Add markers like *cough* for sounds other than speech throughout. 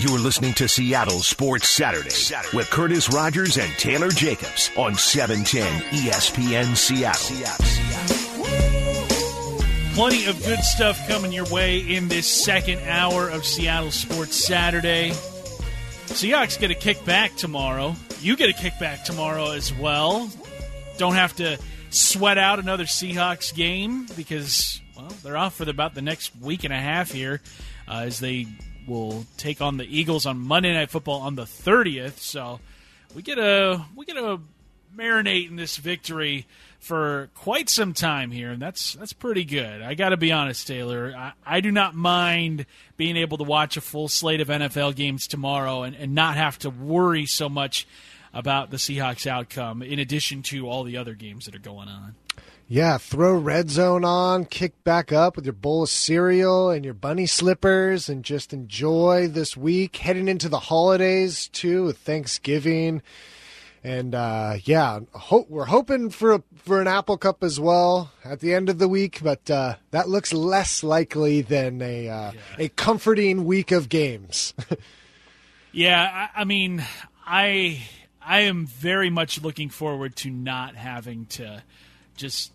You're listening to Seattle Sports Saturday, Saturday with Curtis Rogers and Taylor Jacobs on 710 ESPN Seattle. Plenty of good stuff coming your way in this second hour of Seattle Sports Saturday. Seahawks get a kickback tomorrow. You get a kickback tomorrow as well. Don't have to sweat out another Seahawks game because well they're off for about the next week and a half here uh, as they will take on the Eagles on Monday Night Football on the 30th. So we get a we get a marinate in this victory for quite some time here, and that's that's pretty good. I got to be honest, Taylor. I, I, do not mind being able to watch a full slate of NFL games tomorrow and, and not have to worry so much about the Seahawks outcome. In addition to all the other games that are going on. Yeah, throw red zone on, kick back up with your bowl of cereal and your bunny slippers, and just enjoy this week. Heading into the holidays too, with Thanksgiving, and uh, yeah, we're hoping for a, for an Apple Cup as well at the end of the week, but uh, that looks less likely than a uh, yeah. a comforting week of games. *laughs* yeah, I, I mean, I I am very much looking forward to not having to just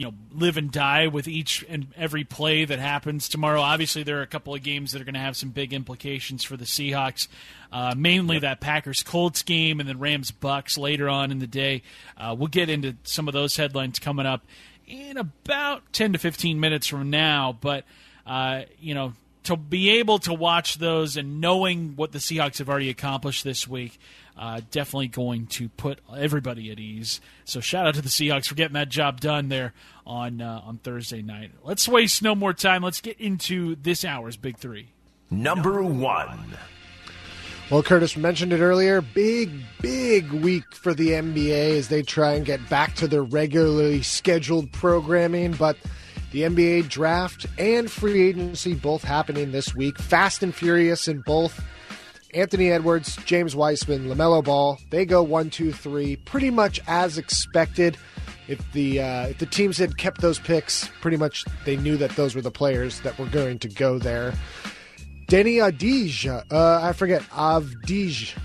you know live and die with each and every play that happens tomorrow. Obviously, there are a couple of games that are going to have some big implications for the Seahawks. Uh, mainly yep. that Packers Colts game and then Rams Bucks later on in the day. Uh, we'll get into some of those headlines coming up in about ten to fifteen minutes from now. But uh, you know, to be able to watch those and knowing what the Seahawks have already accomplished this week uh, definitely going to put everybody at ease. So shout out to the Seahawks for getting that job done there on uh, on Thursday night. Let's waste no more time. Let's get into this hour's big three. Number one. Well, Curtis mentioned it earlier. Big, big week for the NBA as they try and get back to their regularly scheduled programming. But the NBA draft and free agency both happening this week. Fast and furious in both. Anthony Edwards, James Wiseman, LaMelo Ball, they go one, two, three, pretty much as expected. If the uh, if the teams had kept those picks, pretty much they knew that those were the players that were going to go there. Deni Avdija, uh, I forget Avdij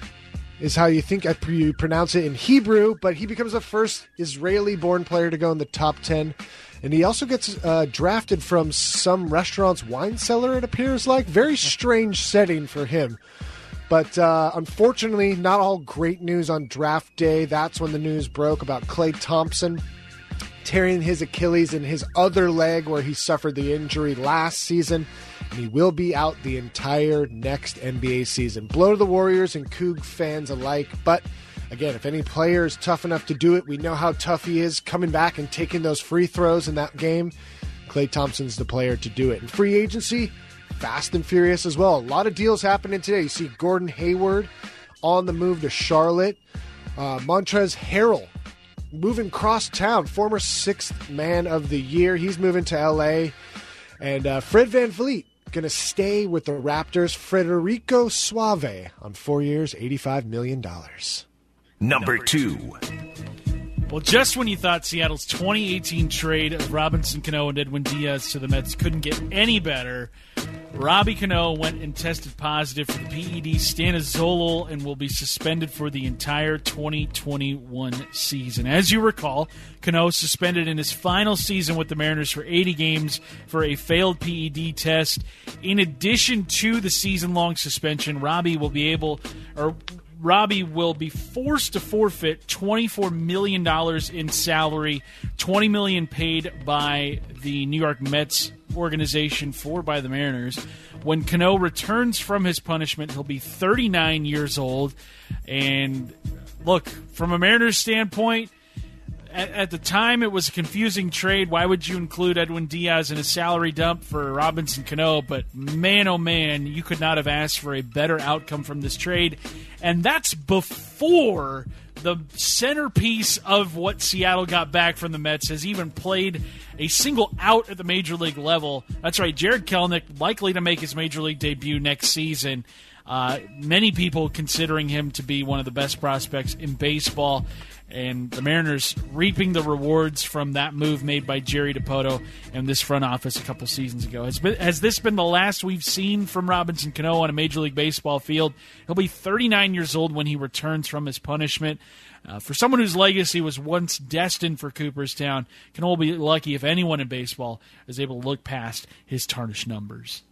is how you think you pronounce it in Hebrew, but he becomes the first Israeli-born player to go in the top ten, and he also gets uh, drafted from some restaurant's wine cellar. It appears like very strange setting for him. But uh, unfortunately, not all great news on draft day. That's when the news broke about Klay Thompson tearing his Achilles in his other leg where he suffered the injury last season. And he will be out the entire next NBA season. Blow to the Warriors and Coug fans alike. But again, if any player is tough enough to do it, we know how tough he is coming back and taking those free throws in that game. Klay Thompson's the player to do it. In free agency, fast and furious as well. A lot of deals happening today. You see Gordon Hayward on the move to Charlotte. Uh, Montrezl Harrell moving cross town, former sixth man of the year. He's moving to LA. And uh, Fred VanVleet going to stay with the Raptors. Federico Suave on four years, $85 million. Number two. Well, just when you thought Seattle's 2018 trade of Robinson Cano and Edwin Diaz to the Mets couldn't get any better, Robbie Cano went and tested positive for the PED stanozolol and will be suspended for the entire 2021 season. As you recall, Cano suspended in his final season with the Mariners for 80 games for a failed PED test. In addition to the season-long suspension, Robbie will be able or Robbie will be forced to forfeit $24 million in salary, 20 million paid by the New York Mets organization for by the Mariners. When Cano returns from his punishment, he'll be 39 years old. And look, from a Mariners standpoint, at, at, the time it was a confusing trade. Why would you include Edwin Diaz in a salary dump for Robinson Cano? But man, oh man, you could not have asked for a better outcome from this trade. And that's before the centerpiece of what Seattle got back from the Mets, has even played a single out at the major league level. That's right, Jarred Kelenic likely to make his major league debut next season. Uh, many people considering him to be one of the best prospects in baseball and the Mariners reaping the rewards from that move made by Jerry Dipoto and this front office a couple seasons ago. Has, been, has this been the last we've seen from Robinson Cano on a Major League Baseball field? He'll be 39 years old when he returns from his punishment. Uh, for someone whose legacy was once destined for Cooperstown, Cano will be lucky if anyone in baseball is able to look past his tarnished numbers.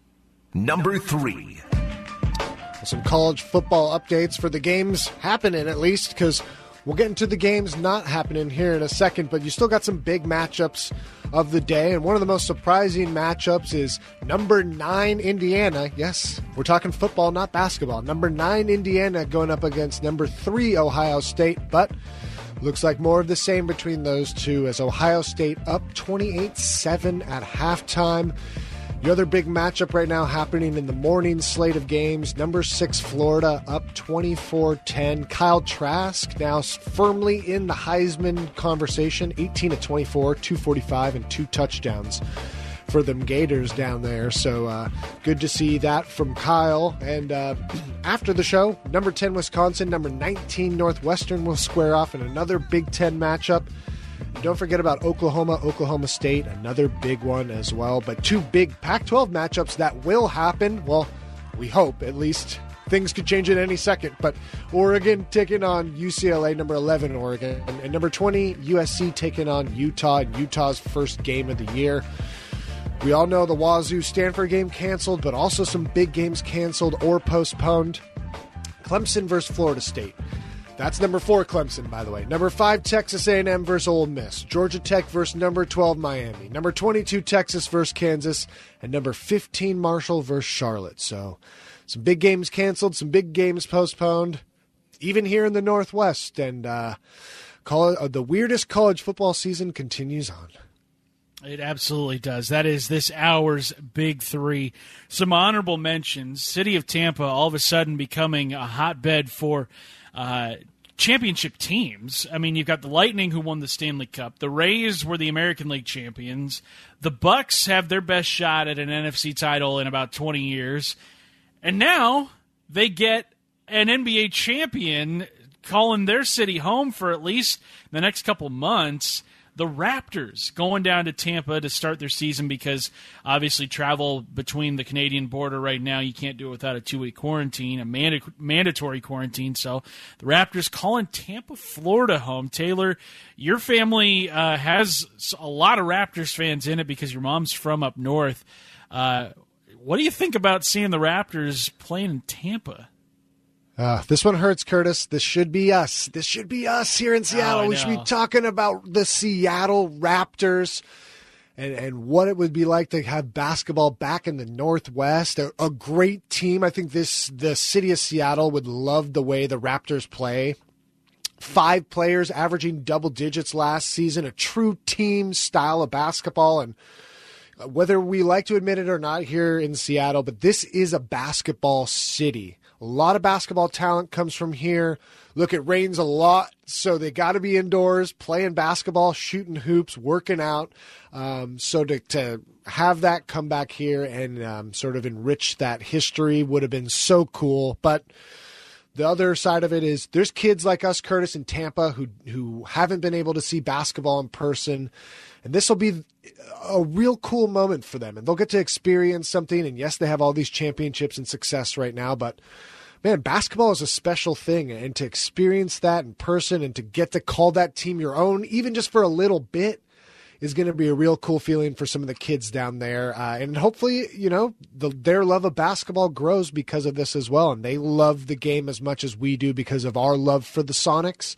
Number three. Some college football updates for the games happening, at least, because We'll get into the games not happening here in a second, but you still got some big matchups of the day. And one of the most surprising matchups is number nine Indiana. Yes, we're talking football, not basketball. Number nine Indiana going up against number three Ohio State, but looks like more of the same between those two as Ohio State up 28 7 at halftime. The other big matchup right now happening in the morning slate of games. Number six, Florida up 24 10. Kyle Trask now firmly in the Heisman conversation 18 to 24, 245, and two touchdowns for them Gators down there. So uh, good to see that from Kyle. And uh, *clears throat* after the show, number 10 Wisconsin, number 19 Northwestern will square off in another Big Ten matchup. Don't forget about Oklahoma, Oklahoma State, another big one as well. But two big Pac 12 matchups that will happen. Well, we hope at least. Things could change at any second, but Oregon taking on UCLA, number 11 Oregon, and, number 20 USC taking on Utah Utah's first game of the year. We all know the Wazoo Stanford game canceled, but also some big games canceled or postponed. Clemson versus Florida State. That's number four Clemson, by the way. Number five Texas A&M versus Ole Miss. Georgia Tech versus number twelve Miami. Number twenty-two Texas versus Kansas, and number fifteen Marshall versus Charlotte. So, some big games canceled, some big games postponed, even here in the Northwest. And uh, call uh, the weirdest college football season continues on. It absolutely does. That is this hour's big three. Some honorable mentions. City of Tampa all of a sudden becoming a hotbed for uh, championship teams. I mean, you've got the Lightning who won the Stanley Cup. The Rays were the American League champions. The Bucks have their best shot at an NFC title in about 20 years. And now they get an NBA champion calling their city home for at least the next couple months the Raptors going down to Tampa to start their season because obviously travel between the Canadian border right now you can't do it without a two week quarantine, a manda- mandatory quarantine. So the Raptors calling Tampa, Florida home. Taylor, your family uh, has a lot of Raptors fans in it because your mom's from up north. Uh, what do you think about seeing the Raptors playing in Tampa? Uh, this one hurts, Curtis. This should be us. This should be us here in Seattle. Oh, we should be talking about the Seattle Raptors and, and what it would be like to have basketball back in the Northwest. A, a great team. I think this the city of Seattle would love the way the Raptors play. Five players averaging double digits last season. A true team style of basketball and whether we like to admit it or not here in Seattle, but this is a basketball city. A lot of basketball talent comes from here. Look, it rains a lot, so they got to be indoors playing basketball, shooting hoops, working out. Um, so to, to have that come back here and um, sort of enrich that history would have been so cool. But the other side of it is there's kids like us, Curtis, in Tampa, who who haven't been able to see basketball in person, and this will be a real cool moment for them, and they'll get to experience something. And yes, they have all these championships and success right now, but man, basketball is a special thing, and to experience that in person and to get to call that team your own, even just for a little bit, is going to be a real cool feeling for some of the kids down there. Uh, and hopefully, you know, the, their love of basketball grows because of this as well. And they love the game as much as we do because of our love for the Sonics.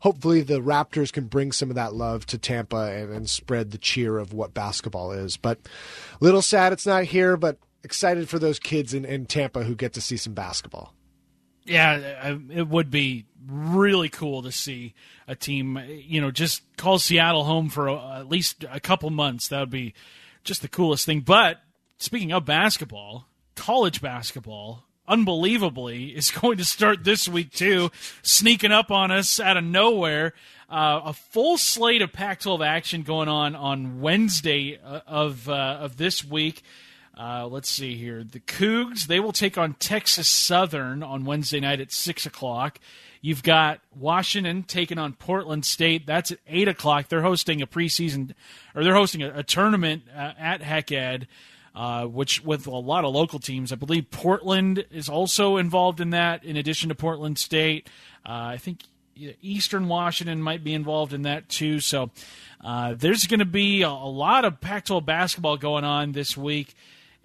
Hopefully, the Raptors can bring some of that love to Tampa and, and spread the cheer of what basketball is. But a little sad it's not here, but excited for those kids in, in Tampa who get to see some basketball. Yeah, it would be really cool to see a team, you know, just call Seattle home for a, at least a couple months. That would be just the coolest thing. But speaking of basketball, college basketball, unbelievably, is *laughs* going to start this week too, sneaking up on us out of nowhere. Uh, a full slate of Pac-12 action going on on Wednesday uh, of uh, of this week. Uh, let's see here. The Cougs they will take on Texas Southern on Wednesday night at six o'clock. You've got Washington taking on Portland State. That's at eight o'clock. They're hosting a preseason, or they're hosting a, a tournament uh, at Hec Ed, uh, which with a lot of local teams. I believe Portland is also involved in that. In addition to Portland State, uh, I think Eastern Washington might be involved in that too. So uh, there's going to be a, a lot of Pac-12 basketball going on this week,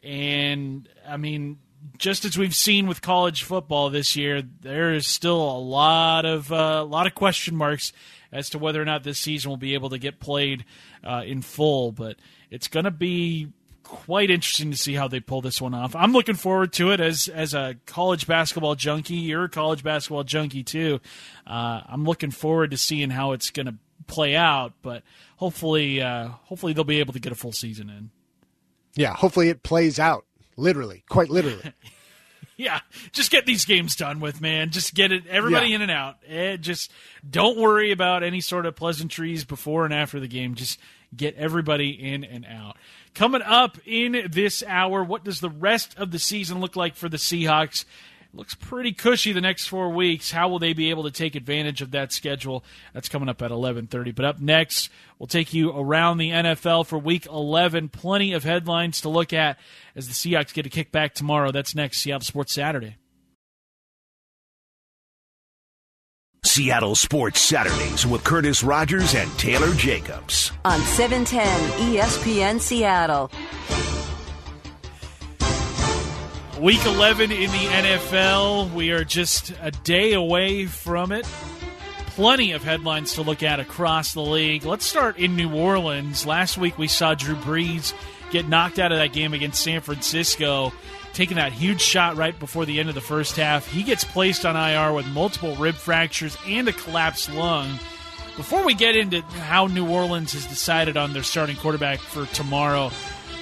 and I mean just as we've seen with college football this year, there is still a lot of uh, a lot of question marks as to whether or not this season will be able to get played uh, in full. But it's going to be quite interesting to see how they pull this one off. I'm looking forward to it as as a college basketball junkie. You're a college basketball junkie too. Uh, I'm looking forward to seeing how it's going to play out. But hopefully, uh, hopefully they'll be able to get a full season in. Yeah, hopefully it plays out literally, quite literally. *laughs* yeah, just get these games done with, man. Just get it everybody yeah. in and out. Eh, just don't worry about any sort of pleasantries before and after the game. Just get everybody in and out. Coming up in this hour, what does the rest of the season look like for the Seahawks? Looks pretty cushy the next four weeks. How will they be able to take advantage of that schedule? That's coming up at 11:30. But up next, we'll take you around the NFL for Week 11. Plenty of headlines to look at as the Seahawks get a kick back tomorrow. That's next, Seattle Sports Saturday. Seattle Sports Saturdays with Curtis Rogers and Taylor Jacobs on 710 ESPN Seattle. Week 11 in the NFL. We are just a day away from it. Plenty of headlines to look at across the league. Let's start in New Orleans. Last week we saw Drew Brees get knocked out of that game against San Francisco, taking that huge shot right before the end of the first half. He gets placed on IR with multiple rib fractures and a collapsed lung. Before we get into how New Orleans has decided on their starting quarterback for tomorrow,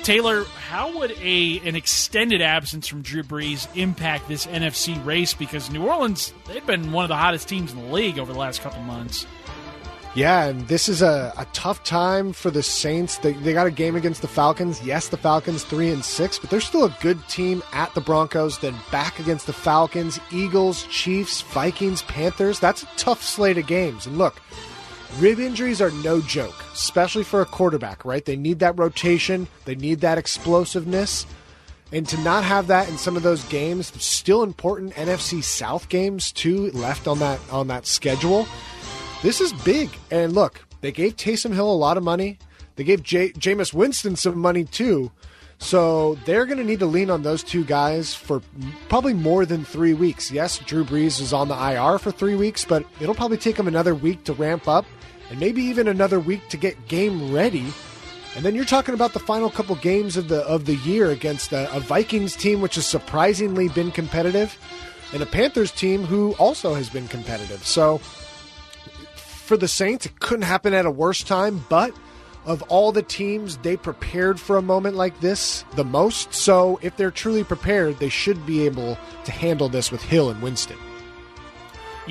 Taylor, how would a an extended absence from Drew Brees impact this NFC race? Because New Orleans, they've been one of the hottest teams in the league over the last couple months. Yeah, and this is a, a tough time for the Saints. They, they got a game against the Falcons. Yes, the Falcons three and six, but they're still a good team at the Broncos. Then back against the Falcons, Eagles, Chiefs, Vikings, Panthers. That's a tough slate of games. And look, Rib injuries are no joke, especially for a quarterback, right? They need that rotation, they need that explosiveness. And to not have that in some of those games, still important NFC South games too left on that on that schedule. This is big. And look, they gave Taysom Hill a lot of money. They gave J- Jameis Winston some money too. So they're going to need to lean on those two guys for probably more than three weeks. Yes, Drew Brees is on the IR for three weeks, but it'll probably take them another week to ramp up and maybe even another week to get game ready. And then you're talking about the final couple games of the of the year against a, a Vikings team which has surprisingly been competitive, and a Panthers team who also has been competitive. So for the Saints, it couldn't happen at a worse time, but of all the teams, they prepared for a moment like this the most. So if they're truly prepared, they should be able to handle this with Hill and Winston.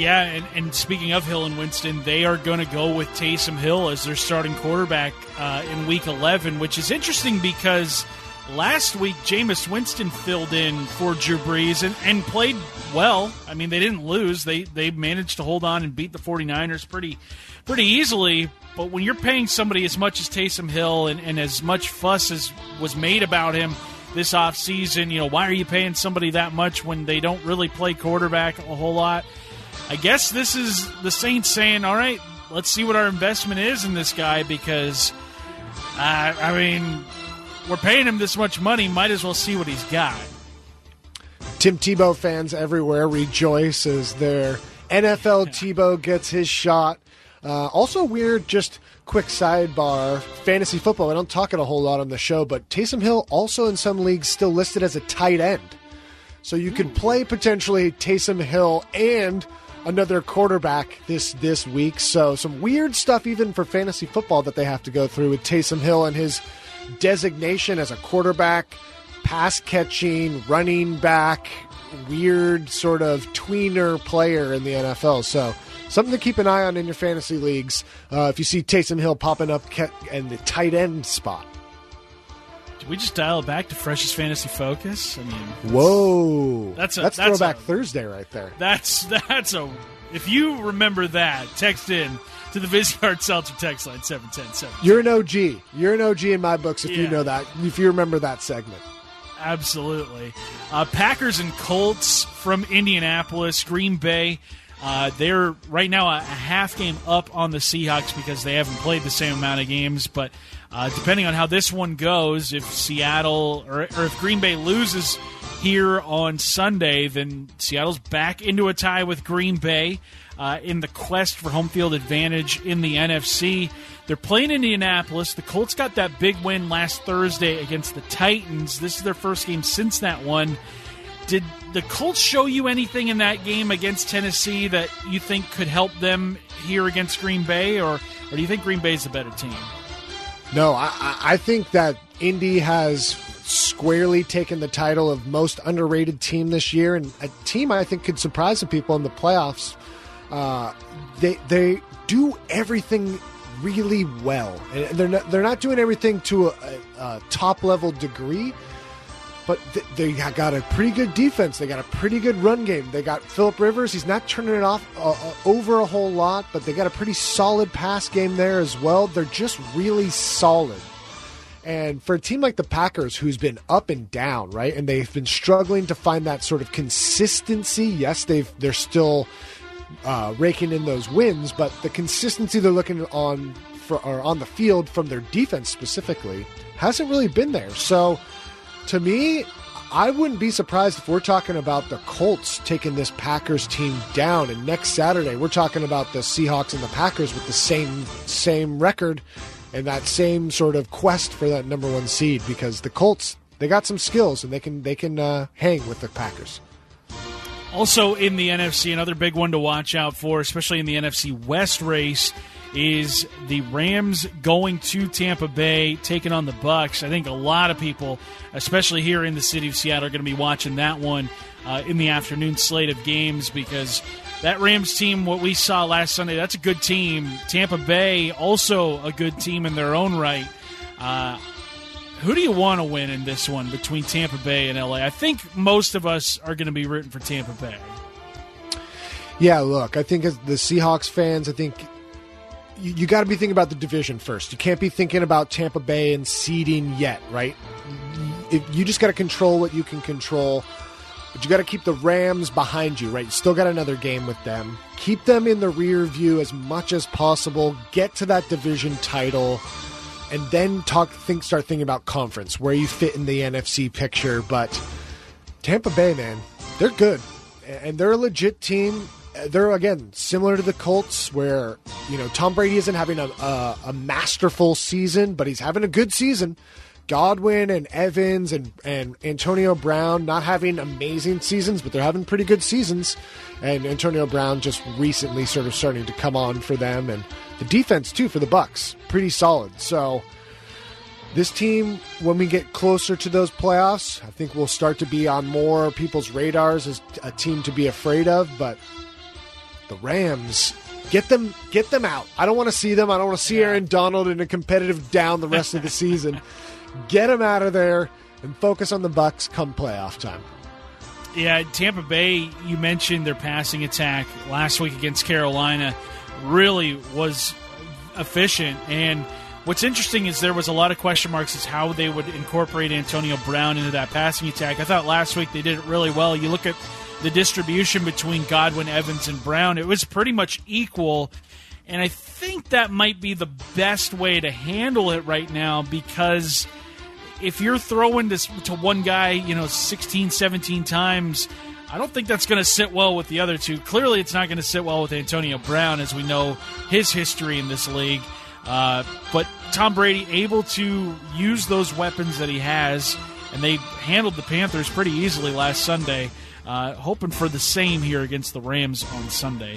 Yeah, and, and speaking of Hill and Winston, they are going to go with Taysom Hill as their starting quarterback uh, in Week 11, which is interesting because last week Jameis Winston filled in for Drew Brees and, and played well. I mean, they didn't lose; they they managed to hold on and beat the 49ers pretty pretty easily. But when you're paying somebody as much as Taysom Hill and, and as much fuss as was made about him this offseason, you know, why are you paying somebody that much when they don't really play quarterback a whole lot? I guess this is the Saints saying, all right, let's see what our investment is in this guy because, uh, I mean, we're paying him this much money, might as well see what he's got. Tim Tebow fans everywhere rejoice as their NFL Tebow gets his shot. Uh, also, weird, just quick sidebar fantasy football. I don't talk it a whole lot on the show, but Taysom Hill also in some leagues still listed as a tight end. So you could play potentially Taysom Hill and another quarterback this this week. So some weird stuff even for fantasy football that they have to go through with Taysom Hill and his designation as a quarterback, pass catching, running back, weird sort of tweener player in the NFL. So something to keep an eye on in your fantasy leagues. Uh, if you see Taysom Hill popping up in the tight end spot. We just dial it back to freshest fantasy focus? I mean, whoa, that's a that's, that's throwback a, Thursday right there. That's *laughs* that's a. If you remember that, text in to the Vizzy Hard Seltzer text line seven ten seven. You're an OG. You're an OG in my books if Yeah. you know that. If you remember that segment. Absolutely. Uh, Packers and Colts from Indianapolis, Green Bay. Uh, they're right now a, a half game up on the Seahawks because they haven't played the same amount of games. But uh, depending on how this one goes, if Seattle or, or if Green Bay loses here on Sunday, then Seattle's back into a tie with Green Bay uh, in the quest for home field advantage in the NFC. They're playing Indianapolis. The Colts got that big win last Thursday against the Titans. This is their first game since that one. Did the Colts show you anything in that game against Tennessee that you think could help them here against Green Bay, or, or do you think Green Bay is the better team? No, I, I- think that Indy has squarely taken the title of most underrated team this year, and a team I think could surprise some people in the playoffs. Uh, they they do everything really well, and they're not, they're not doing everything to a, a, a top level degree. But th- they got a pretty good defense. They got a pretty good run game. They got Philip Rivers. He's not turning it off uh, uh, over a whole lot, but they got a pretty solid pass game there as well. They're just really solid. And for a team like the Packers, who's been up and down, right, and they've been struggling to find that sort of consistency. Yes, they've they're still uh, raking in those wins, but the consistency they're looking on for or on the field from their defense specifically hasn't really been there. So, to me, I wouldn't be surprised if we're talking about the Colts taking this Packers team down, and next Saturday we're talking about the Seahawks and the Packers with the same same record and that same sort of quest for that number one seed because the Colts they got some skills and they can they can uh, hang with the Packers. Also in the NFC, another big one to watch out for, especially in the NFC West race, is the Rams going to Tampa Bay, taking on the Bucks. I think a lot of people, especially here in the city of Seattle, are going to be watching that one uh, in the afternoon slate of games because that Rams team, what we saw last Sunday, that's a good team. Tampa Bay, also a good team in their own right. Uh, who do you want to win in this one between Tampa Bay and LA? I think most of us are going to be rooting for Tampa Bay. Yeah, look, I think as the Seahawks fans, I think you, you got to be thinking about the division first. You can't be thinking about Tampa Bay and seeding yet, right? If you just got to control what you can control, but you got to keep the Rams behind you, right? You still got another game with them. Keep them in the rear view as much as possible. Get to that division title, and then talk. Think, start thinking about conference where you fit in the NFC picture. But Tampa Bay, man, they're good, and they're a legit team. They're again similar to the Colts, where you know Tom Brady isn't having a, a, a masterful season, but he's having a good season. Godwin and Evans and, and Antonio Brown not having amazing seasons, but they're having pretty good seasons. And Antonio Brown just recently sort of starting to come on for them, and the defense too for the Bucks pretty solid. So this team, when we get closer to those playoffs, I think we'll start to be on more people's radars as a team to be afraid of. But the Rams, get them, get them out. I don't want to see them. I don't want to see Aaron Donald in a competitive down the rest of the season. Get them out of there and focus on the Bucks come playoff time. Yeah, Tampa Bay, you mentioned their passing attack last week against Carolina really was efficient. And what's interesting is there was a lot of question marks as how they would incorporate Antonio Brown into that passing attack. I thought last week they did it really well. You look at the distribution between Godwin, Evans, and Brown, it was pretty much equal. And I think that might be the best way to handle it right now because if you're throwing this to one guy, you know, 16, 17 times, I don't think that's going to sit well with the other two. Clearly, it's not going to sit well with Antonio Brown, as we know his history in this league. Uh, but Tom Brady able to use those weapons that he has, and they handled the Panthers pretty easily last Sunday. Uh, hoping for the same here against the Rams on Sunday.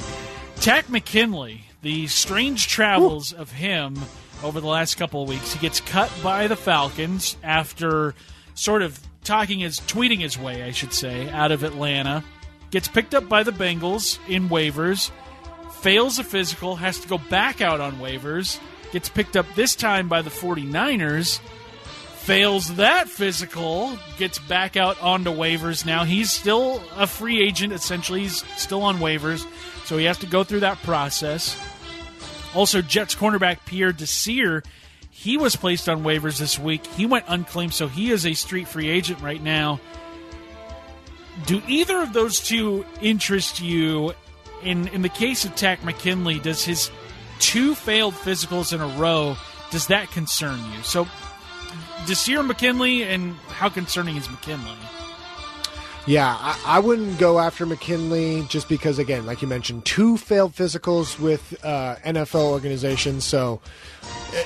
Takk McKinley, the strange travels of him over the last couple of weeks. He gets cut by the Falcons after sort of talking his tweeting his way, I should say, out of Atlanta. Gets picked up by the Bengals in waivers, fails a physical, has to go back out on waivers, gets picked up this time by the 49ers, fails that physical, gets back out onto waivers now. He's still a free agent, essentially. He's still on waivers, so he has to go through that process. Also, Jets cornerback Pierre Desir, he was placed on waivers this week. He went unclaimed, so he is a street free agent right now. Do either of those two interest you? In in the case of Takk McKinley, does his two failed physicals in a row does that concern you? So, Desir McKinley, and how concerning is McKinley? Yeah, I, I, wouldn't go after McKinley just because, again, like you mentioned, two failed physicals with uh, NFL organizations. So, eh,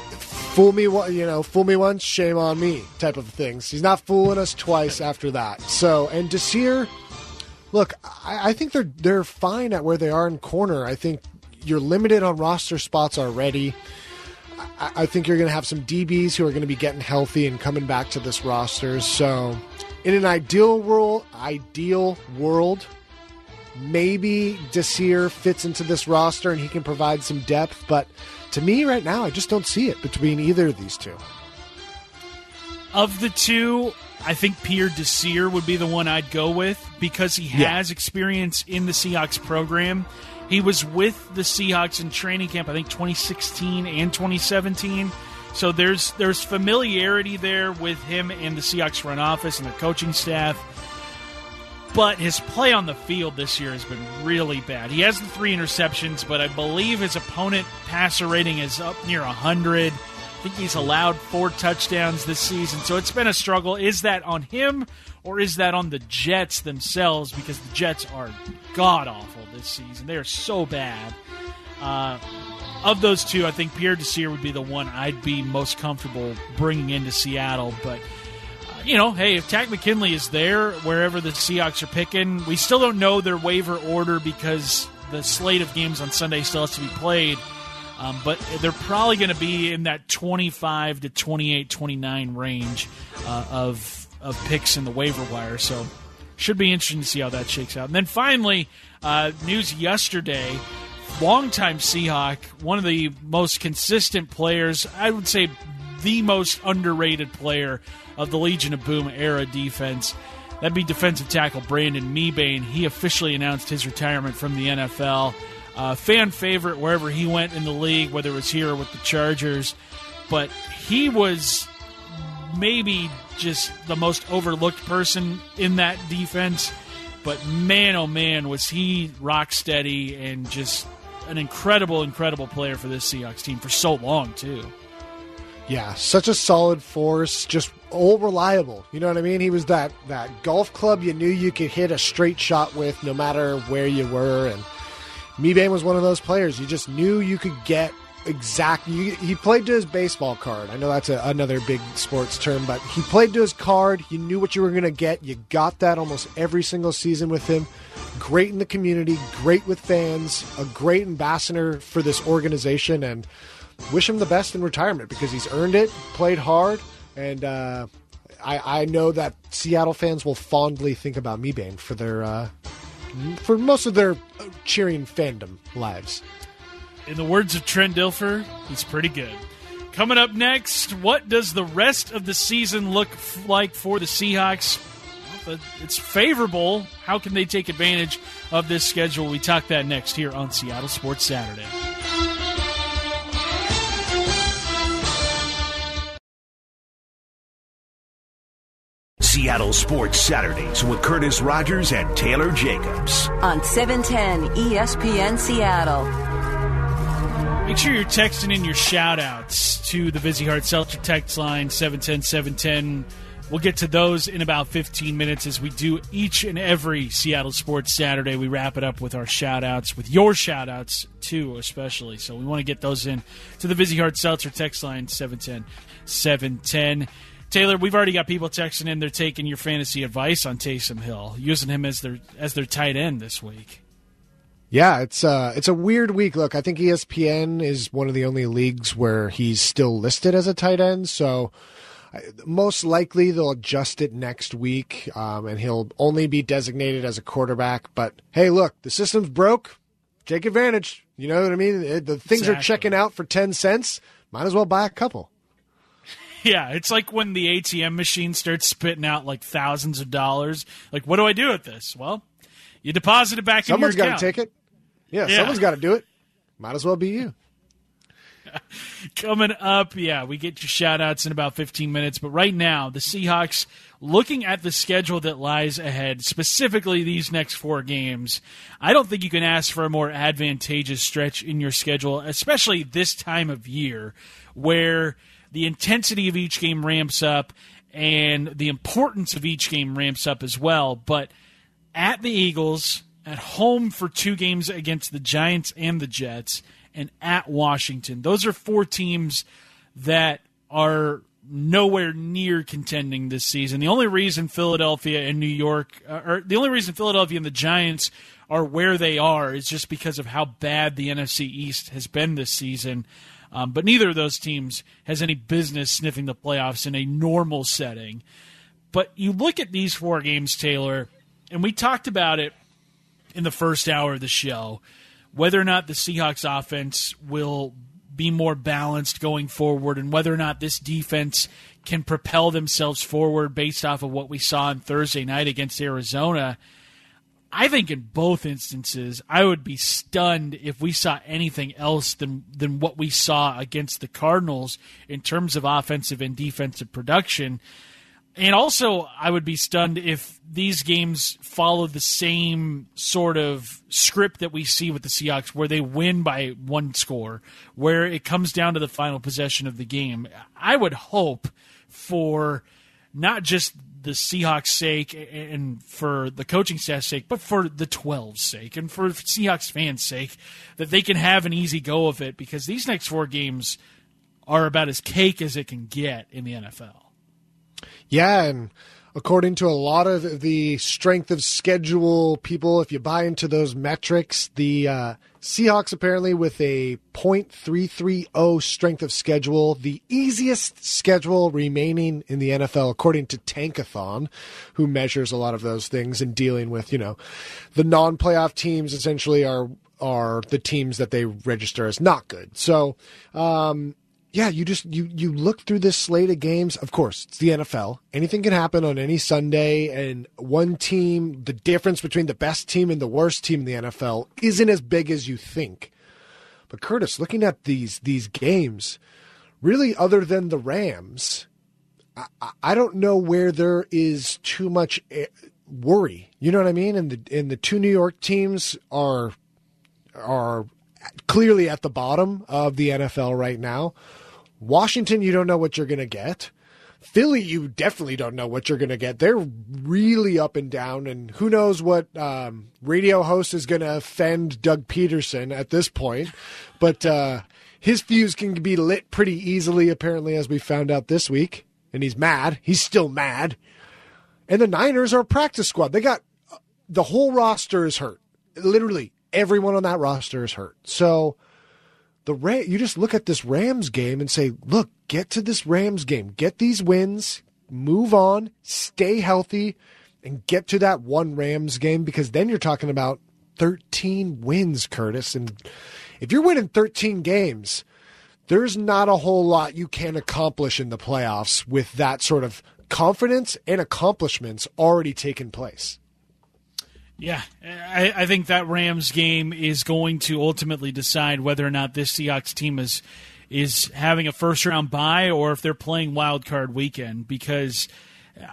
fool me, you know, fool me once, shame on me, type of things. He's not fooling us twice after that. So, and Desir, look, I, I think they're they're fine at where they are in corner. I think you're limited on roster spots already. I, I think you're going to have some DBs who are going to be getting healthy and coming back to this roster. So in an ideal world, ideal world, maybe Desir fits into this roster and he can provide some depth. But to me, right now, I just don't see it between either of these two. Of the two, I think Pierre Desir would be the one I'd go with because he has yeah. experience in the Seahawks program. He was with the Seahawks in training camp, I think 2016 and 2017. So there's there's familiarity there with him and the Seahawks front office and their coaching staff. But his play on the field this year has been really bad. He has the three interceptions, but I believe his opponent passer rating is up near 100. I think he's allowed four touchdowns this season. So it's been a struggle. Is that on him or is that on the Jets themselves? Because the Jets are god awful this season. They are so bad. Uh, of those two, I think Pierre Desir would be the one I'd be most comfortable bringing into Seattle. But uh, you know, hey, if Takk McKinley is there wherever the Seahawks are picking, we still don't know their waiver order because the slate of games on Sunday still has to be played. Um, but they're probably going to be in that 25 to 28, 29 range uh, of of picks in the waiver wire. So should be interesting to see how that shakes out. And then finally, uh, news yesterday longtime Seahawk, one of the most consistent players, I would say the most underrated player of the Legion of Boom era defense. That'd be defensive tackle Brandon Mebane. He officially announced his retirement from the NFL. Uh, fan favorite wherever he went in the league, whether it was here or with the Chargers. But he was maybe just the most overlooked person in that defense. But man, oh man, was he rock steady and just an incredible, incredible player for this Seahawks team for so long too. Yeah, such a solid force, just all reliable. You know what I mean? He was that that golf club you knew you could hit a straight shot with no matter where you were and Mebane was one of those players. You just knew you could get exactly. He played to his baseball card. I know that's a, another big sports term, but he played to his card. You knew what you were going to get. You got that almost every single season with him great in the community, great with fans, a great ambassador for this organization, and wish him the best in retirement because he's earned it, played hard, and uh, I, I, know that Seattle fans will fondly think about Mebane for their uh, for most of their cheering fandom lives. In the words of Trent Dilfer, he's pretty good. Coming up next, what does the rest of the season look like for the Seahawks? but it's favorable. How can they take advantage of this schedule? We talk that next here on Seattle Sports Saturday. Seattle Sports Saturdays with Curtis Rogers and Taylor Jacobs. On 710 ESPN Seattle. Make sure you're texting in your shout outs to the Vizzy Hard Seltzer text line 710 710 We'll get to those in about 15 minutes as we do each and every Seattle Sports Saturday. We wrap it up with our shout outs, with your shout outs too, especially. So we want to get those in to the Vizzy Hard Seltzer text line 710 710. Taylor, we've already got people texting in. They're taking your fantasy advice on Taysom Hill, using him as their as their tight end this week. Yeah, it's uh it's a weird week. Look, I think ESPN is one of the only leagues where he's still listed as a tight end, so most likely they'll adjust it next week, um, and he'll only be designated as a quarterback. But hey, look, the system's broke. Take advantage. You know what I mean? The things exactly. are checking out for ten cents. Might as well buy a couple. *laughs* Yeah, it's like when the ATM machine starts spitting out like thousands of dollars. Like, what do I do with this? Well, you deposit it back Someone's in your account. Someone's got to take it. Yeah, yeah. someone's got to do it. Might as well be you. *laughs* Coming up, yeah, we get your shout outs in about 15 minutes. But right now, the Seahawks, looking at the schedule that lies ahead, specifically these next four games, I don't think you can ask for a more advantageous stretch in your schedule, especially this time of year where the intensity of each game ramps up and the importance of each game ramps up as well. But at the Eagles, at home for two games against the Giants and the Jets, and at Washington. Those are four teams that are nowhere near contending this season. The only reason Philadelphia and New York, uh, or the only reason Philadelphia and the Giants are where they are is just because of how bad the NFC East has been this season. Um, but neither of those teams has any business sniffing the playoffs in a normal setting. But you look at these four games, Taylor, and we talked about it in the first hour of the show whether or not the Seahawks offense will be more balanced going forward and whether or not this defense can propel themselves forward based off of what we saw on Thursday night against Arizona. I think in both instances, I would be stunned if we saw anything else than than what we saw against the Cardinals in terms of offensive and defensive production. And also, I would be stunned if these games follow the same sort of script that we see with the Seahawks, where they win by one score, where it comes down to the final possession of the game. I would hope for not just the Seahawks' sake and for the coaching staff's sake, but for the 12's sake and for Seahawks fans' sake, that they can have an easy go of it because these next four games are about as cake as it can get in the NFL. Yeah, and according to a lot of the strength of schedule people, if you buy into those metrics, the uh, Seahawks apparently with a .330 strength of schedule, the easiest schedule remaining in the NFL according to Tankathon, who measures a lot of those things and dealing with, you know, the non-playoff teams essentially are are the teams that they register as not good. So, um, yeah, you just you you look through this slate of games. Of course, it's the NFL. Anything can happen on any Sunday, and one team, the difference between the best team and the worst team in the NFL isn't as big as you think. But Curtis, looking at these these games, really, other than the Rams, I, I don't know where there is too much eh, worry. You know what I mean? And the and the two New York teams are are clearly at the bottom of the NFL right now. Washington, you don't know what you're going to get. Philly, you definitely don't know what you're going to get. They're really up and down, and who knows what um, radio host is going to offend Doug Pederson at this point. But uh, his fuse can be lit pretty easily, apparently, as we found out this week. And he's mad. He's still mad. And the Niners are a practice squad. They got the whole roster is hurt. Literally, everyone on that roster is hurt. So the Ram, you just look at this Rams game and say, look, get to this Rams game, get these wins, move on, stay healthy, and get to that one Rams game because then you're talking about 13 wins, Curtis. And if you're winning 13 games, there's not a whole lot you can accomplish in the playoffs with that sort of confidence and accomplishments already taken place. Yeah, I, I, think that Rams game is going to ultimately decide whether or not this Seahawks team is is having a first round bye or if they're playing wild card weekend because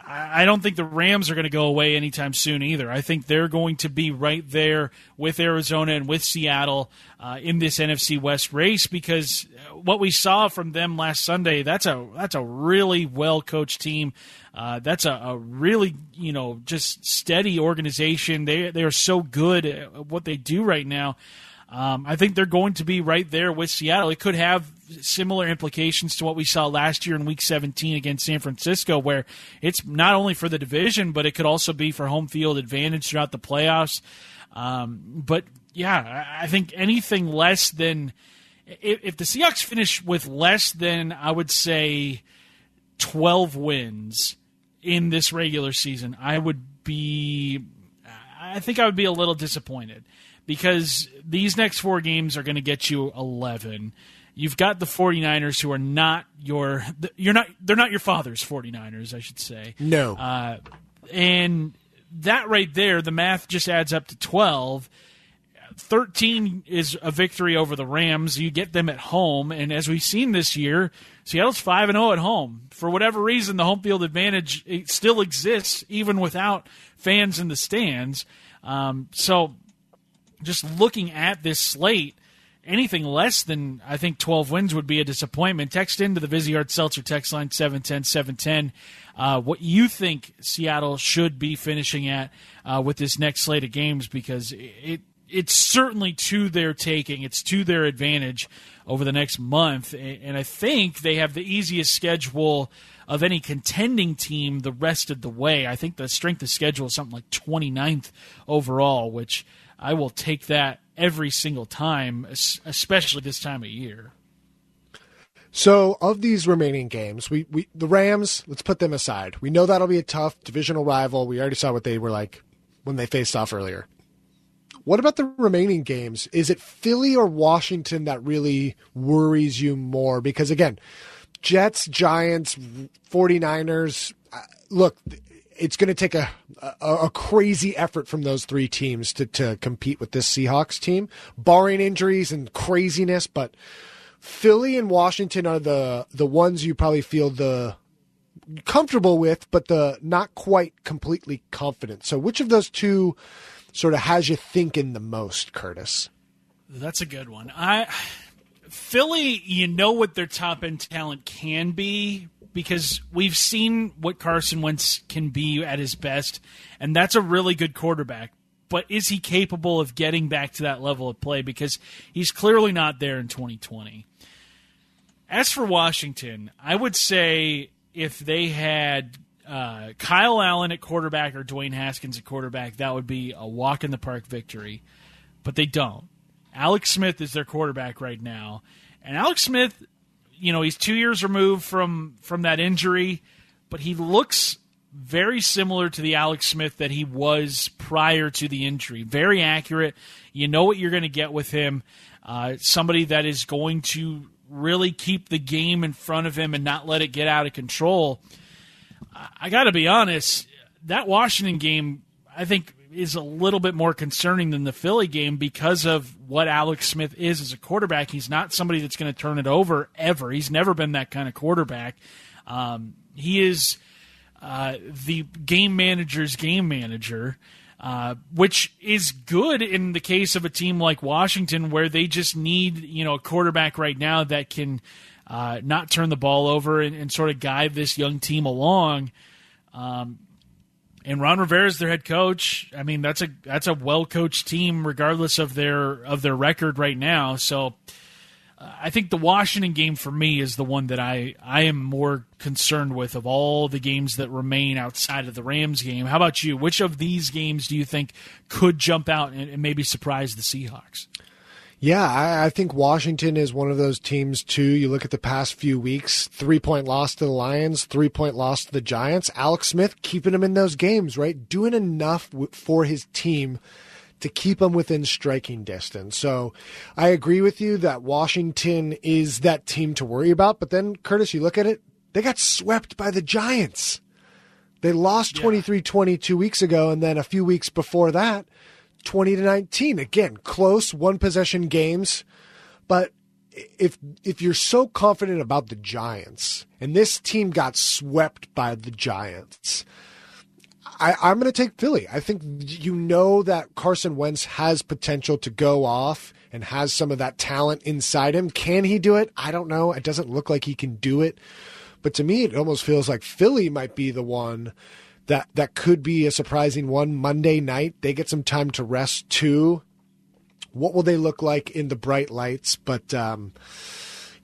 I don't think the Rams are going to go away anytime soon either. I think they're going to be right there with Arizona and with Seattle uh, in this NFC West race because what we saw from them last Sunday that's a that's a really well coached team. Uh, that's a, a, really you know just steady organization. They they are so good at what they do right now. Um, I think they're going to be right there with Seattle. It could have similar implications to what we saw last year in Week 17 against San Francisco, where it's not only for the division, but it could also be for home field advantage throughout the playoffs. Um, but yeah, I think anything less than if, if the Seahawks finish with less than I would say 12 wins in this regular season, I would be I think I would be a little disappointed because these next four games are going to get you 11. You've got the 49ers who are not your you're not they're not your father's 49ers, I should say. No. Uh, and that right there, the math just adds up to 12. 13 is a victory over the Rams. You get them at home, and as we've seen this year, Seattle's 5 and 0 at home. For whatever reason, the home field advantage still exists even without fans in the stands. Um, so, just looking at this slate, anything less than I think 12 wins would be a disappointment. Text into the Vizzy Hard Seltzer text line 710 710 uh, what you think Seattle should be finishing at uh, with this next slate of games because it it's certainly to their taking. It's to their advantage over the next month, and I think they have the easiest schedule of any contending team the rest of the way. I think the strength of schedule is something like 29th overall, which I will take that every single time, especially this time of year. So, of these remaining games, we, we the Rams, let's put them aside. We know that'll be a tough divisional rival. We already saw what they were like when they faced off earlier. What about the remaining games? Is it Philly or Washington that really worries you more? Because again, Jets, Giants, 49ers, uh, look, it's going to take a, a, a crazy effort from those three teams to to compete with this Seahawks team, barring injuries and craziness. But Philly and Washington are the the ones you probably feel the comfortable with, but the not quite completely confident. So, which of those two sort of has you thinking the most, Curtis? That's a good one. I Philly, you know what their top end talent can be, because we've seen what Carson Wentz can be at his best, and that's a really good quarterback. But is he capable of getting back to that level of play? Because he's clearly not there in 2020. As for Washington, I would say if they had uh, Kyle Allen at quarterback or Dwayne Haskins at quarterback, that would be a walk in the park victory. But they don't. Alex Smith is their quarterback right now, and Alex Smith you know he's two years removed from from that injury, but he looks very similar to the Alex Smith that he was prior to the injury. Very accurate. You know what you're going to get with him. Uh, somebody that is going to really keep the game in front of him and not let it get out of control. I got to be honest, that Washington game, I think is a little bit more concerning than the Philly game because of what Alex Smith is as a quarterback. He's not somebody that's going to turn it over ever. He's never been that kind of quarterback. Um, he is uh, the game manager's game manager. Uh, which is good in the case of a team like Washington, where they just need you know a quarterback right now that can uh, not turn the ball over and, and, sort of guide this young team along. Um, and Ron Rivera is their head coach. I mean, that's a that's a well coached team, regardless of their of their record right now. So, uh, I think the Washington game for me is the one that I I am more concerned with of all the games that remain outside of the Rams game. How about you? Which of these games do you think could jump out and, and maybe surprise the Seahawks? Yeah, I, I, think Washington is one of those teams too. You look at the past few weeks: three point loss to the Lions, three point loss to the Giants. Alex Smith keeping him in those games, right? Doing enough w- for his team to keep them within striking distance. So I agree with you that Washington is that team to worry about. But then, Curtis, you look at it, they got swept by the Giants. They lost 23 20 two weeks ago, and then a few weeks before that, 20 to 19. Again, close one possession games. But if if you're so confident about the Giants, and this team got swept by the Giants, I, I'm going to take Philly. I think you know that Carson Wentz has potential to go off and has some of that talent inside him. Can he do it? I don't know. It doesn't look like he can do it. But to me, it almost feels like Philly might be the one that that could be a surprising one Monday night. They get some time to rest too. What will they look like in the bright lights? But um,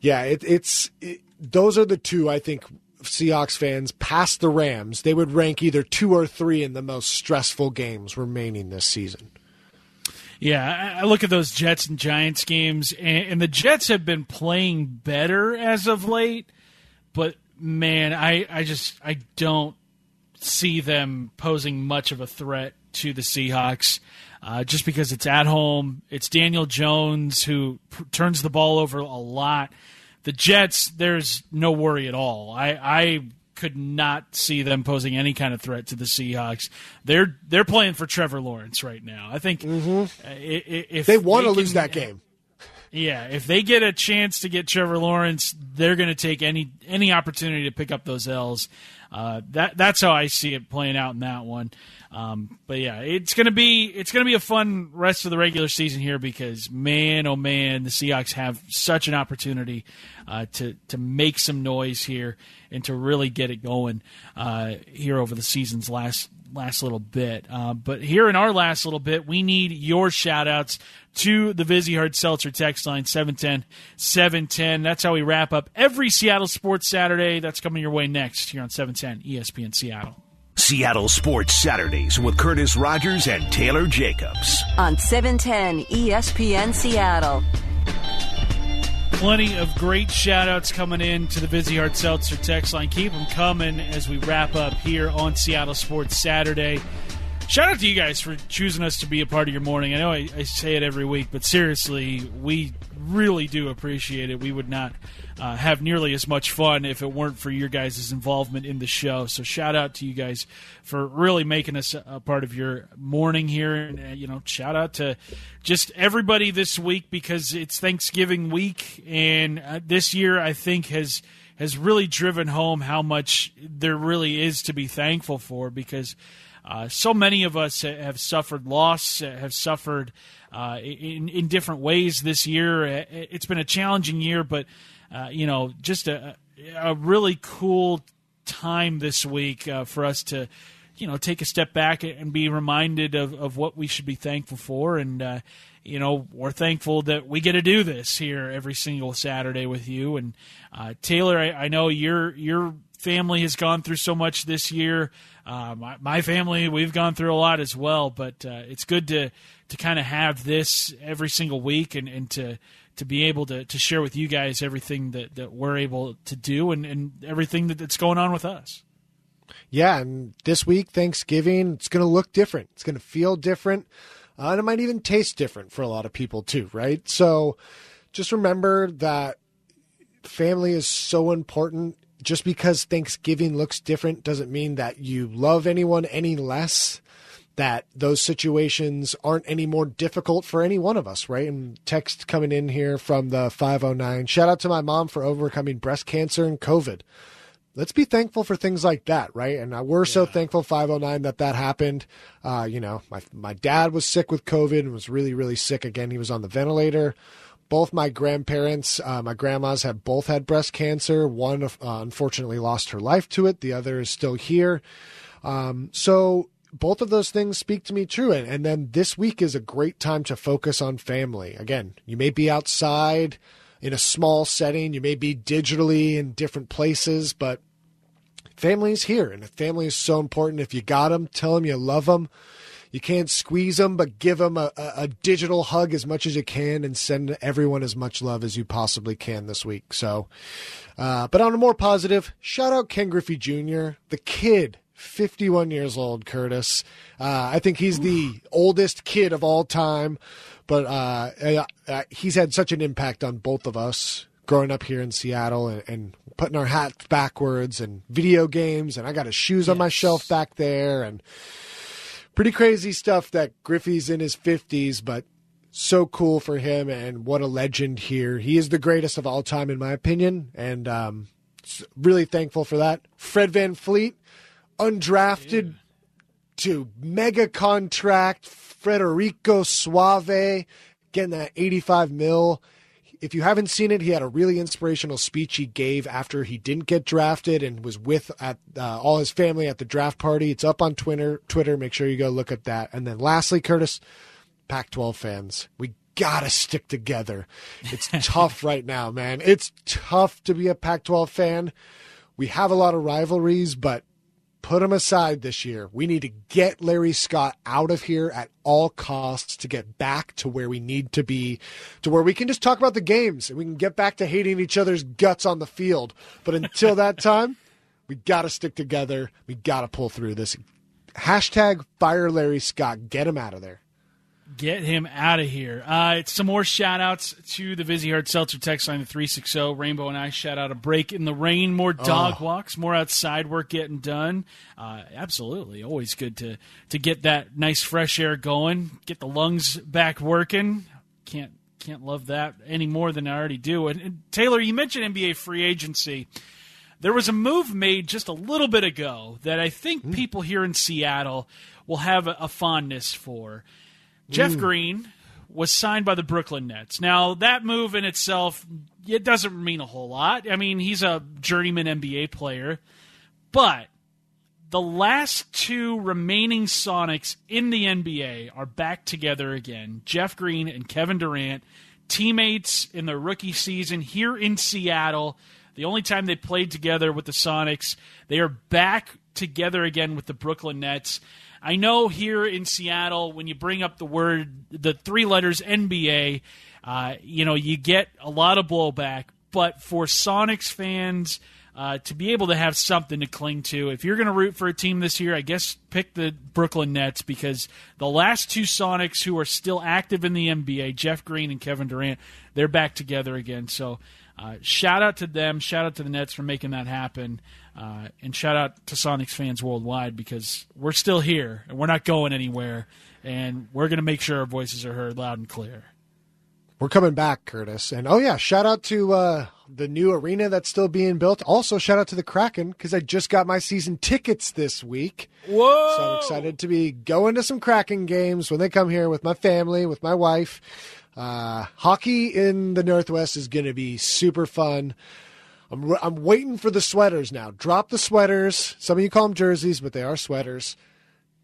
yeah, it, it's it, those are the two I think Seahawks fans past the Rams. They would rank either two or three in the most stressful games remaining this season. Yeah, I look at those Jets and Giants games, and, the Jets have been playing better as of late, but man, I, I just I don't see them posing much of a threat to the Seahawks. Uh, just because it's at home, it's Daniel Jones who pr- turns the ball over a lot. The Jets, there's no worry at all. I, I could not see them posing any kind of threat to the Seahawks. They're they're playing for Trevor Lawrence right now. I think mm-hmm. if they want to lose that game, yeah, if they get a chance to get Trevor Lawrence, they're going to take any any opportunity to pick up those L's. Uh, that that's how I see it playing out in that one. Um, but yeah, it's gonna be it's gonna be a fun rest of the regular season here because man, oh man, the Seahawks have such an opportunity uh, to to make some noise here and to really get it going uh, here over the season's last last little bit. Uh, but here in our last little bit, we need your shout outs to the Vizzy Hard Seltzer text line 710 710. That's how we wrap up every Seattle Sports Saturday. That's coming your way next here on 710 ESPN Seattle. Seattle Sports Saturdays with Curtis Rogers and Taylor Jacobs. On 710 ESPN Seattle. Plenty of great shout outs coming in to the Vizzy Hard Seltzer text line. Keep them coming as we wrap up here on Seattle Sports Saturday. Shout out to you guys for choosing us to be a part of your morning. I know I, I say it every week, but seriously, we really do appreciate it. We would not uh, have nearly as much fun if it weren't for your guys' involvement in the show. So shout out to you guys for really making us a part of your morning here, and uh, you know, shout out to just everybody this week because it's Thanksgiving week, and uh, this year I think has has really driven home how much there really is to be thankful for because. Uh, so many of us have suffered loss, have suffered uh, in in different ways this year. It's been a challenging year, but uh, you know, just a, a really cool time this week uh, for us to, you know, take a step back and be reminded of, of what we should be thankful for. And, uh, you know, we're thankful that we get to do this here every single Saturday with you. And Taylor, I, I, know your your family has gone through so much this year. Uh, my, my, family, we've gone through a lot as well. But uh, it's good to to kind of have this every single week and, and to to be able to, to share with you guys everything that, that we're able to do and, and everything that, that's going on with us. Yeah, and this week, Thanksgiving, it's going to look different. It's going to feel different. Uh, and it might even taste different for a lot of people, too, right? So just remember that family is so important. Just because Thanksgiving looks different doesn't mean that you love anyone any less that those situations aren't any more difficult for any one of us, right? And text coming in here from the 509. Shout out to my mom for overcoming breast cancer and COVID. Let's be thankful for things like that, right? And we're yeah. so thankful 509 that that happened. Uh, you know, my my dad was sick with COVID and was really really sick again. He was on the ventilator. Both my grandparents, uh, my grandmas have both had breast cancer. One uh, unfortunately lost her life to it. The other is still here. Um, so both of those things speak to me true. And, and then this week is a great time to focus on family. Again, you may be outside in a small setting, you may be digitally in different places, but family is here. And family is so important. If you got them, tell them you love them. You can't squeeze them, but give them a, a, digital hug as much as you can and send everyone as much love as you possibly can this week. So, uh, but on a more positive, shout out Ken Griffey Jr., the kid 51 years old, Curtis. Uh, I think he's the oldest kid of all time, but uh, uh, uh, he's had such an impact on both of us growing up here in Seattle and, and, putting our hats backwards and video games. And I got his shoes yes. on my shelf back there and pretty crazy stuff that Griffey's in his 50s, but so cool for him and what a legend here. He is the greatest of all time, in my opinion. And um, really thankful for that. Fred VanVleet, undrafted to mega contract Federico Suave getting that 85 mil. If you haven't seen it, he had a really inspirational speech he gave after he didn't get drafted and was with at uh, all his family at the draft party. It's up on Twitter. Twitter. Make sure you go look at that. And then lastly, Curtis, Pac-12 fans, we gotta stick together. It's *laughs* tough right now, man. It's tough to be a Pac-12 fan. We have a lot of rivalries, but put him aside this year. We need to get Larry Scott out of here at all costs to get back to where we need to be, to where we can just talk about the games and we can get back to hating each other's guts on the field. But until that *laughs* time, we got to stick together. We got to pull through this. Hashtag fire Larry Scott. Get him out of there. Get him out of here. Uh, some more shout outs to the Vizzy Hard Seltzer text line, the 360. Rainbow and I shout out a break in the rain, more dog oh. walks, more outside work getting done. Uh, absolutely. Always good to, to get that nice fresh air going, get the lungs back working. Can't, can't love that any more than I already do. And, and Taylor, you mentioned NBA free agency. There was a move made just a little bit ago that I think mm. people here in Seattle will have a, a fondness for. Jeff mm. Green was signed by the Brooklyn Nets. Now, that move in itself, it doesn't mean a whole lot. I mean, he's a journeyman NBA player. But the last two remaining Sonics in the NBA are back together again. Jeff Green and Kevin Durant, teammates in their rookie season here in Seattle. The only time they played together with the Sonics, they are back together again with the Brooklyn Nets. I know here in Seattle, when you bring up the word, the three letters NBA, uh, you know, you get a lot of blowback. But for Sonics fans, uh, to be able to have something to cling to, if you're going to root for a team this year, I guess pick the Brooklyn Nets because the last two Sonics who are still active in the NBA, Jeff Green and Kevin Durant, they're back together again. So uh, shout out to them. Shout out to the Nets for making that happen. Uh, and shout out to Sonics fans worldwide because we're still here and we're not going anywhere. And we're going to make sure our voices are heard loud and clear. We're coming back, Curtis. And oh, yeah, shout out to uh, the new arena that's still being built. Also, shout out to the Kraken because I just got my season tickets this week. Whoa! So I'm excited to be going to some Kraken games when they come here with my family, with my wife. Uh, hockey in the Northwest is going to be super fun. I'm, I'm waiting for the sweaters now. Drop the sweaters. Some of you call them jerseys, but they are sweaters.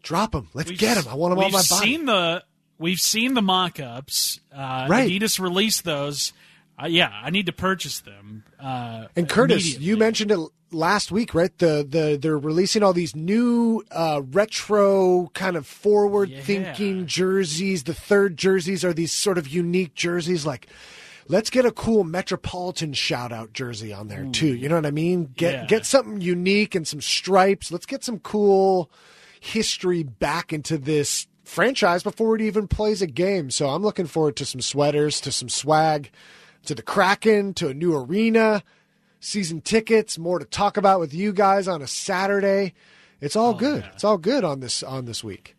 Drop them. Let's we've, get them. I want them on my body. Seen the, we've seen the mock-ups. Uh, right. Adidas released those. Uh, yeah, I need to purchase them. Uh, and Curtis, you mentioned it last week, right? The the they're releasing all these new uh, retro kind of forward thinking yeah. jerseys. The third jerseys are these sort of unique jerseys, like. Let's get a cool Metropolitan shout out jersey on there Ooh. too. You know what I mean? Get yeah. get something unique and some stripes. Let's get some cool history back into this franchise before it even plays a game. So I'm looking forward to some sweaters, to some swag, to the Kraken, to a new arena season tickets, more to talk about with you guys on a Saturday. It's all oh, good. Yeah. It's all good on this on this week.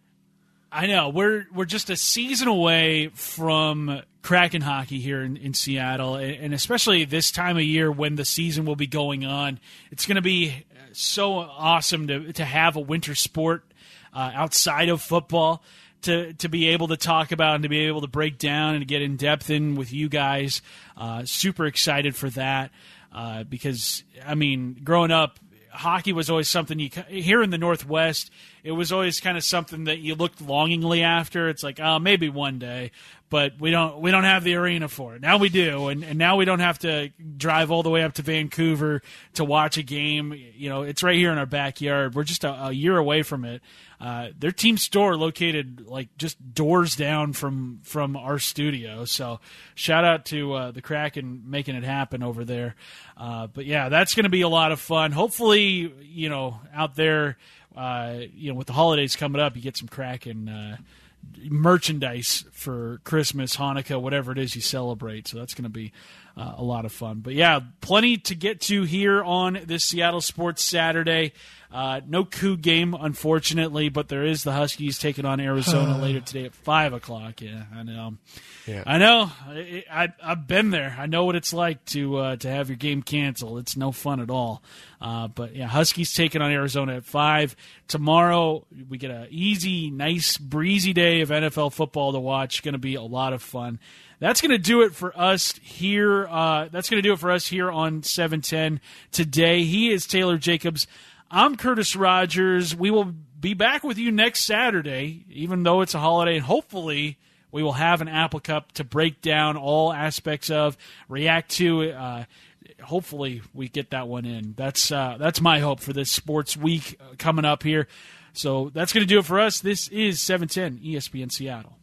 I know we're we're just a season away from Kraken hockey here in, in Seattle, and especially this time of year when the season will be going on. It's going to be so awesome to to have a winter sport uh, outside of football to to be able to talk about and to be able to break down and to get in depth in with you guys. Uh, super excited for that. Uh, because I mean, growing up, hockey was always something you here in the Northwest. It was always kind of something that you looked longingly after. It's like, oh, maybe one day, but we don't we don't have the arena for it. Now we do, and, and now we don't have to drive all the way up to Vancouver to watch a game. You know, it's right here in our backyard. We're just a, a year away from it. Uh, their team store located like just doors down from from our studio. So shout out to uh, the Kraken making it happen over there. Uh, but yeah, that's going to be a lot of fun. Hopefully, you know, out there, uh, you know, with the holidays coming up, you get some Kraken uh, merchandise for Christmas, Hanukkah, whatever it is you celebrate. So that's going to be uh, a lot of fun. But yeah, plenty to get to here on this Seattle Sports Saturday. Uh, no Coug game, unfortunately, but there is the Huskies taking on Arizona *sighs* later today at five o'clock. Yeah, I know. Yeah. I know. I, I, have been there. I know what it's like to uh, to have your game canceled. It's no fun at all. Uh, but yeah, Huskies taking on Arizona at five tomorrow. We get an easy, nice, breezy day of NFL football to watch. Going to be a lot of fun that's going to do it for us here. Uh, that's going to do it for us here on 710 today. He is Taylor Jacobs. I'm Curtis Rogers. We will be back with you next Saturday, even though it's a holiday, and hopefully we will have an Apple Cup to break down all aspects of, react to. Uh, hopefully we get that one in. That's uh, that's my hope for this sports week uh, coming up here. So that's going to do it for us. This is 710 ESPN Seattle.